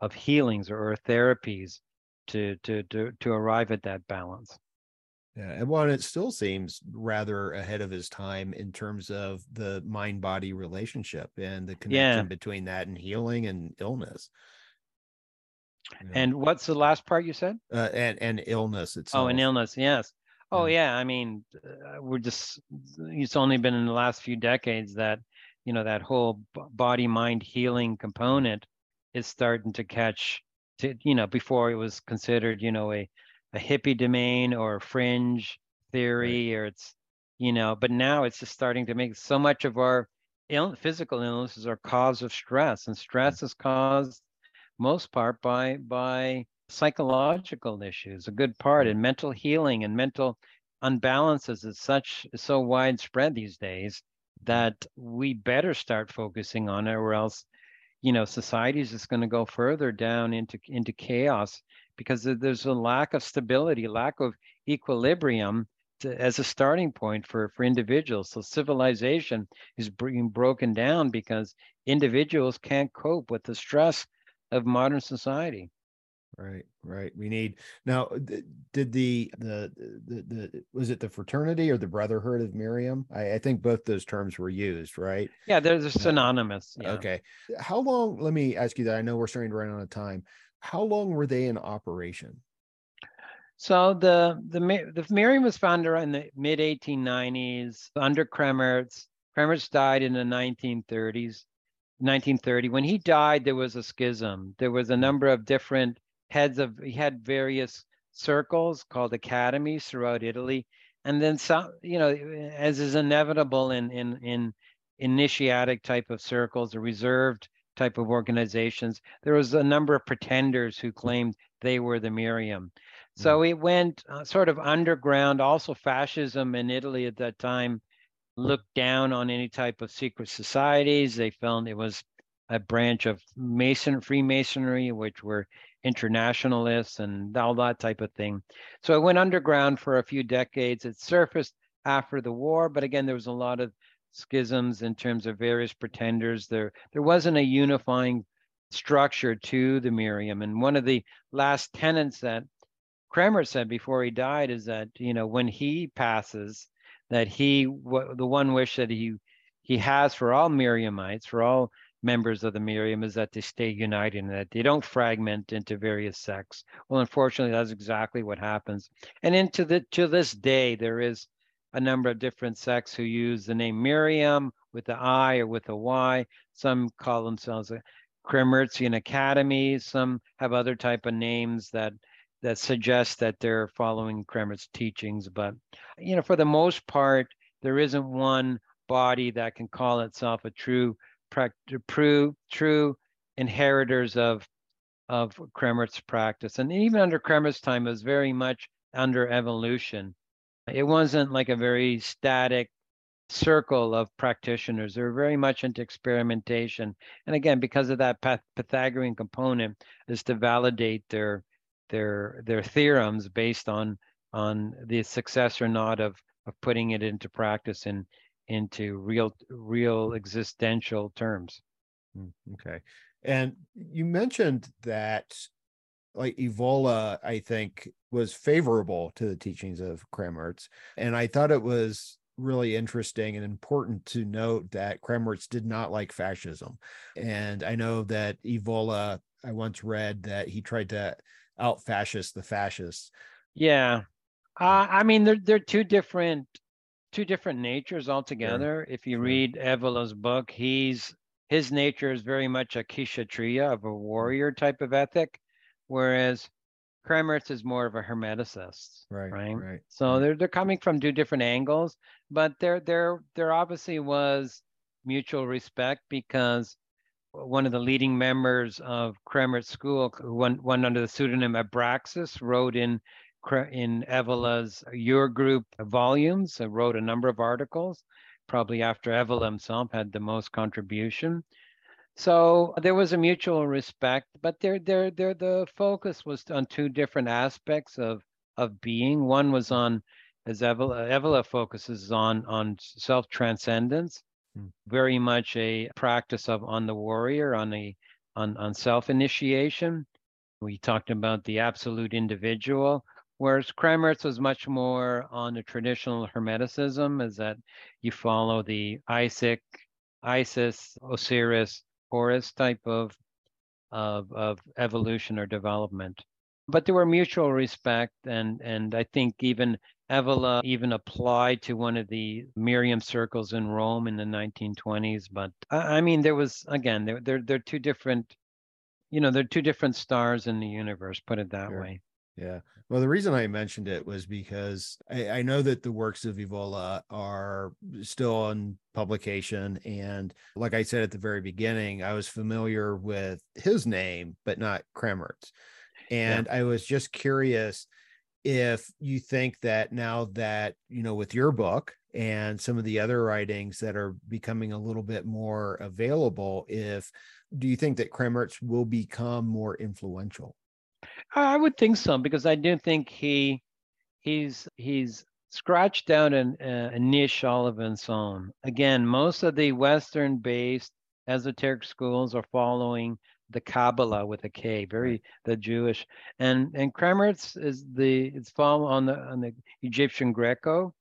of healings or, or therapies to, to to to arrive at that balance yeah and one it still seems rather ahead of his time in terms of the mind body relationship and the connection yeah. between that and healing and illness and what's the last part you said? Uh, and and illness itself. Oh, an illness. Yes. Oh, yeah. yeah. I mean, uh, we're just. It's only been in the last few decades that, you know, that whole body mind healing component is starting to catch. To you know, before it was considered, you know, a a hippie domain or fringe theory, right. or it's, you know, but now it's just starting to make so much of our Ill, physical illnesses are cause of stress, and stress is caused most part by by psychological issues a good part and mental healing and mental unbalances is such is so widespread these days that we better start focusing on it or else you know society is just going to go further down into into chaos because there's a lack of stability lack of equilibrium to, as a starting point for for individuals so civilization is being broken down because individuals can't cope with the stress of modern society. Right, right. We need now. Uh, did the, the the the was it the fraternity or the brotherhood of Myriam? I, I think both those terms were used, right? Yeah, they're uh, synonymous. Yeah. Okay. How long? Let me ask you that. I know we're starting to run out of time. How long were they in operation? So the the the Myriam was founded in the mid 1890s under Kremmerz. Kremmerz died in the 1930s. 1930. When he died, there was a schism. There was a mm. number of different heads of, he had various circles called academies throughout Italy. And then some, you know, as is inevitable in, in, in initiatic type of circles or reserved type of organizations, there was a number of pretenders who claimed they were the Myriam. So mm. it went uh, sort of underground. Also, fascism in Italy at that time looked down on any type of secret societies. They felt it was a branch of Mason Freemasonry, which were internationalists and all that type of thing. So it went underground for a few decades. It surfaced after the war, but again, there was a lot of schisms in terms of various pretenders. There, there wasn't a unifying structure to the Myriam. And one of the last tenets that Kremmerz said before he died is that you know when he passes, that he the one wish that he he has for all Myriamites, for all members of the Myriam, is that they stay united and that they don't fragment into various sects. Well, unfortunately, that's exactly what happens. And into the to this day, there is a number of different sects who use the name Miriam with the I or with a Y. Some call themselves a Kremmerzian Academy. Some have other type of names that that suggests that they're following Kremmerz's teachings. But, you know, for the most part, there isn't one body that can call itself a true, true, true inheritors of of Kremmerz's practice. And even under Kremmerz's time, it was very much under evolution. It wasn't like a very static circle of practitioners. They were very much into experimentation. And again, because of that Pythagorean component, is to validate their their their theorems based on on the success or not of of putting it into practice and into real real existential terms. Mm, okay. And you mentioned that like Evola, I think, was favorable to the teachings of Kremmerz. And I thought it was really interesting and important to note that Kremmerz did not like fascism. And I know that Evola, I once read that he tried to out fascist the fascists. Yeah. Uh, I mean, they're, they're two different two different natures altogether. Sure. If you sure. read Evola's book, he's his nature is very much a kshatriya of a mm. warrior type of ethic, whereas Kremmerz is more of a hermeticist. Right. Right. right so right. they're they're coming from two different angles, but there there there obviously was mutual respect because one of the leading members of Kremmerz school, who went, went under the pseudonym Abraxas, wrote in in Evola's Ur Group volumes, wrote a number of articles, probably after Evola himself had the most contribution. So there was a mutual respect, but there, there, there, the focus was on two different aspects of of being. One was on, as Evola, Evola focuses on on self transcendence, mm. very much a practice of on the warrior, on a on on self initiation. We talked about the absolute individual, Whereas Kremmerz was much more on the traditional Hermeticism, is that you follow the Isaac, Isis, Osiris, Horus type of, of, of evolution or development. But there were mutual respect, and, and I think even Evola even applied to one of the Myriam circles in Rome in the 1920s. But I, I mean, there was, again, they're, they're, they're two different, you know, they're two different stars in the universe, put it that sure. way. Yeah. Well, the reason I mentioned it was because I, I, know that the works of Evola are still on publication. And like I said at the very beginning, I was familiar with his name, but not Kremmerz. And yeah. I was just curious if you think that now that, you know, with your book and some of the other writings that are becoming a little bit more available, if do you think that Kremmerz will become more influential? I would think so because I do think he he's he's scratched out an, uh, a niche all of its own. Again, most of the Western-based esoteric schools are following the Kabbalah with a K, very the Jewish, and and Kremmerz is the it's follow on the on the Egyptian Greco,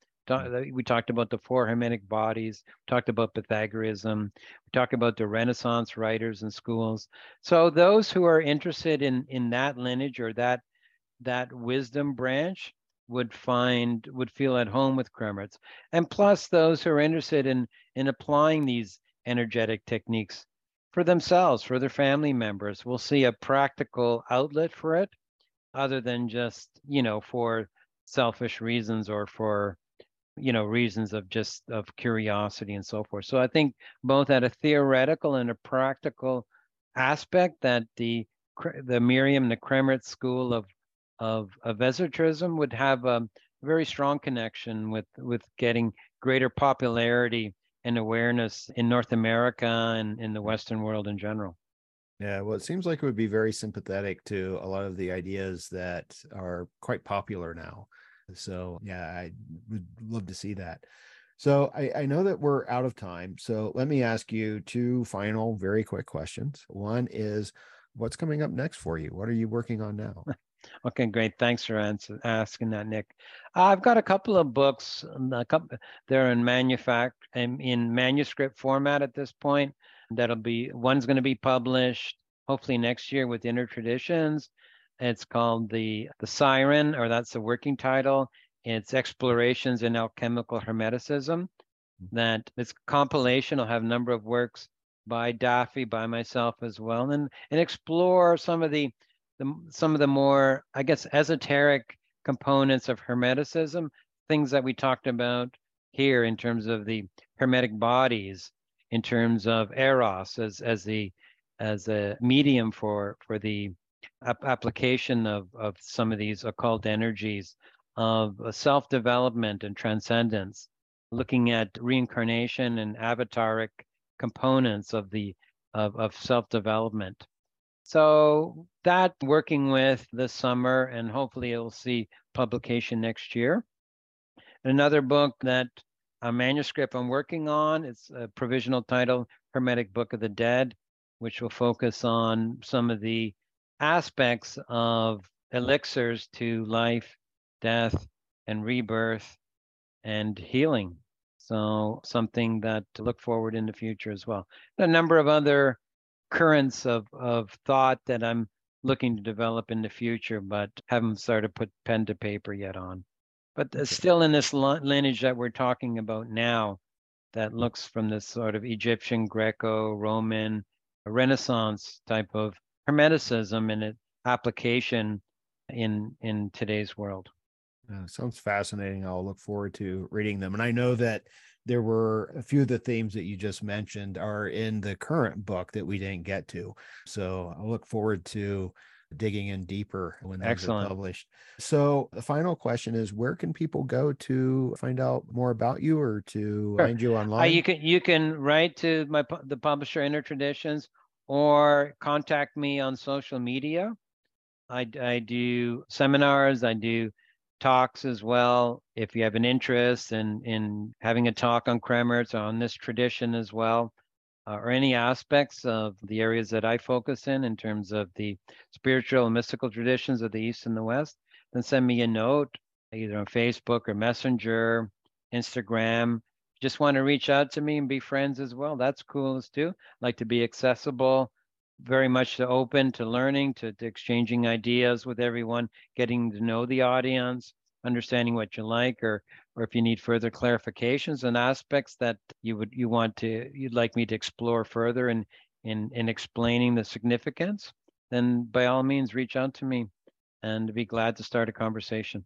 we talked about the four Hermetic bodies, talked about Pythagoreanism, we talked about the Renaissance writers and schools. So those who are interested in in that lineage or that that wisdom branch would find would feel at home with Kremmerz. And plus those who are interested in in applying these energetic techniques for themselves, for their family members, will see a practical outlet for it other than just, you know, for selfish reasons or for you know reasons of just of curiosity and so forth so i think both at a theoretical and a practical aspect that the the myriam the kremmerz school of of of esoterism would have a very strong connection with with getting greater popularity and awareness in north america and in the western world in general yeah, well, it seems like it would be very sympathetic to a lot of the ideas that are quite popular now. So yeah, I would love to see that. So I, I know that we're out of time. So let me ask you two final, very quick questions. One is, what's coming up next for you? What are you working on now? Okay, great. Thanks for answer, asking that, Nick. I've got a couple of books. Um, a couple, they're in manufact in manuscript format at this point. That'll be one's going to be published hopefully next year with Inner Traditions, it's called the the Siren, or that's the working title. It's Explorations in Alchemical Hermeticism. Mm-hmm. That it's compilation. I'll have a number of works by Daffi, by myself as well, and and explore some of the, the some of the more, I guess, esoteric components of Hermeticism, things that we talked about here in terms of the Hermetic bodies, in terms of Eros as as the as a medium for for the ap- application of, of some of these occult energies of uh, self development and transcendence, looking at reincarnation and avataric components of the of, of self development. So that working with this summer, and hopefully it'll see publication next year. Another book that a manuscript I'm working on. It's a provisional title, Hermetic Book of the Dead, which will focus on some of the aspects of elixirs to life, death, and rebirth and healing. So something that to look forward in the future as well. A number of other currents of, of thought that I'm looking to develop in the future, but haven't started to put pen to paper yet on. But still in this lineage that we're talking about now, that looks from this sort of Egyptian, Greco-Roman, Renaissance type of Hermeticism and its application in in today's world. Uh, sounds fascinating. I'll look forward to reading them. And I know that there were a few of the themes that you just mentioned are in the current book that we didn't get to. So I'll look forward to digging in deeper when those Excellent. are published. So the final question is where can people go to find out more about you or to sure. find you online? Uh, you can you can write to my the publisher Inner Traditions or contact me on social media. I, I do seminars, I do talks as well. If you have an interest in in having a talk on Kremmerz or on this tradition as well, uh, or any aspects of the areas that I focus in in terms of the spiritual and mystical traditions of the East and the West, then send me a note either on Facebook or Messenger, Instagram. Just want to reach out to me and be friends as well. That's cool as too. Like to be accessible very much to open to learning, to, to exchanging ideas with everyone, getting to know the audience, understanding what you like, or or if you need further clarifications and aspects that you would you want to you'd like me to explore further in in in explaining the significance, then by all means reach out to me and be glad to start a conversation.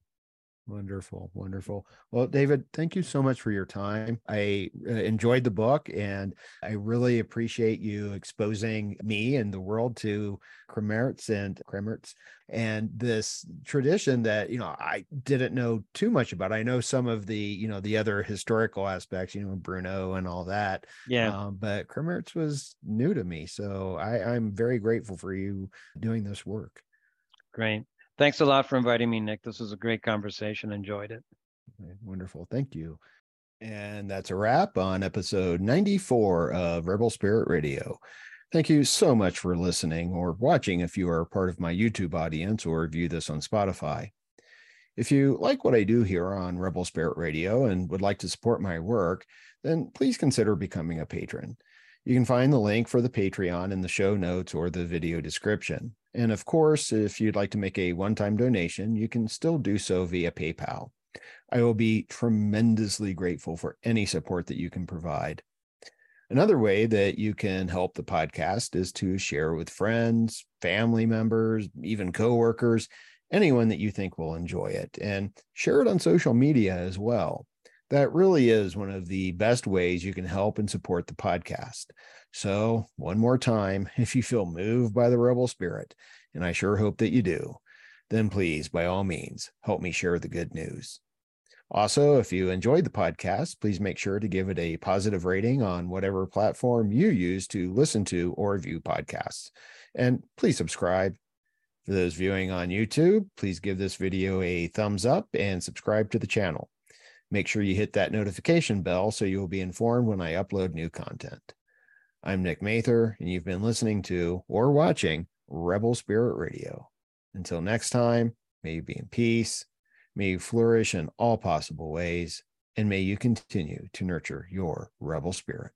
Wonderful, wonderful. Well, David, thank you so much for your time. I uh, enjoyed the book and I really appreciate you exposing me and the world to Kremmerz and Kremmerz and this tradition that, you know, I didn't know too much about. I know some of the, you know, the other historical aspects, you know, Bruno and all that. Yeah. Um, but Kremmerz was new to me. So I, I'm very grateful for you doing this work. Great. Thanks a lot for inviting me, Nick. This was a great conversation. Enjoyed it. Wonderful. Thank you. And that's a wrap on episode 94 of Rebel Spirit Radio. Thank you so much for listening or watching if you are part of my YouTube audience or view this on Spotify. If you like what I do here on Rebel Spirit Radio and would like to support my work, then please consider becoming a patron. You can find the link for the Patreon in the show notes or the video description. And of course, if you'd like to make a one time donation, you can still do so via PayPal. I will be tremendously grateful for any support that you can provide. Another way that you can help the podcast is to share with friends, family members, even coworkers, anyone that you think will enjoy it, and share it on social media as well that really is one of the best ways you can help and support the podcast. So, one more time, if you feel moved by the rebel spirit, and I sure hope that you do, then please, by all means, help me share the good news. Also, if you enjoyed the podcast, please make sure to give it a positive rating on whatever platform you use to listen to or view podcasts. And please subscribe. For those viewing on YouTube, please give this video a thumbs up and subscribe to the channel. Make sure you hit that notification bell so you will be informed when I upload new content. I'm Nick Mather, and you've been listening to or watching Rebel Spirit Radio. Until next time, may you be in peace, may you flourish in all possible ways, and may you continue to nurture your rebel spirit.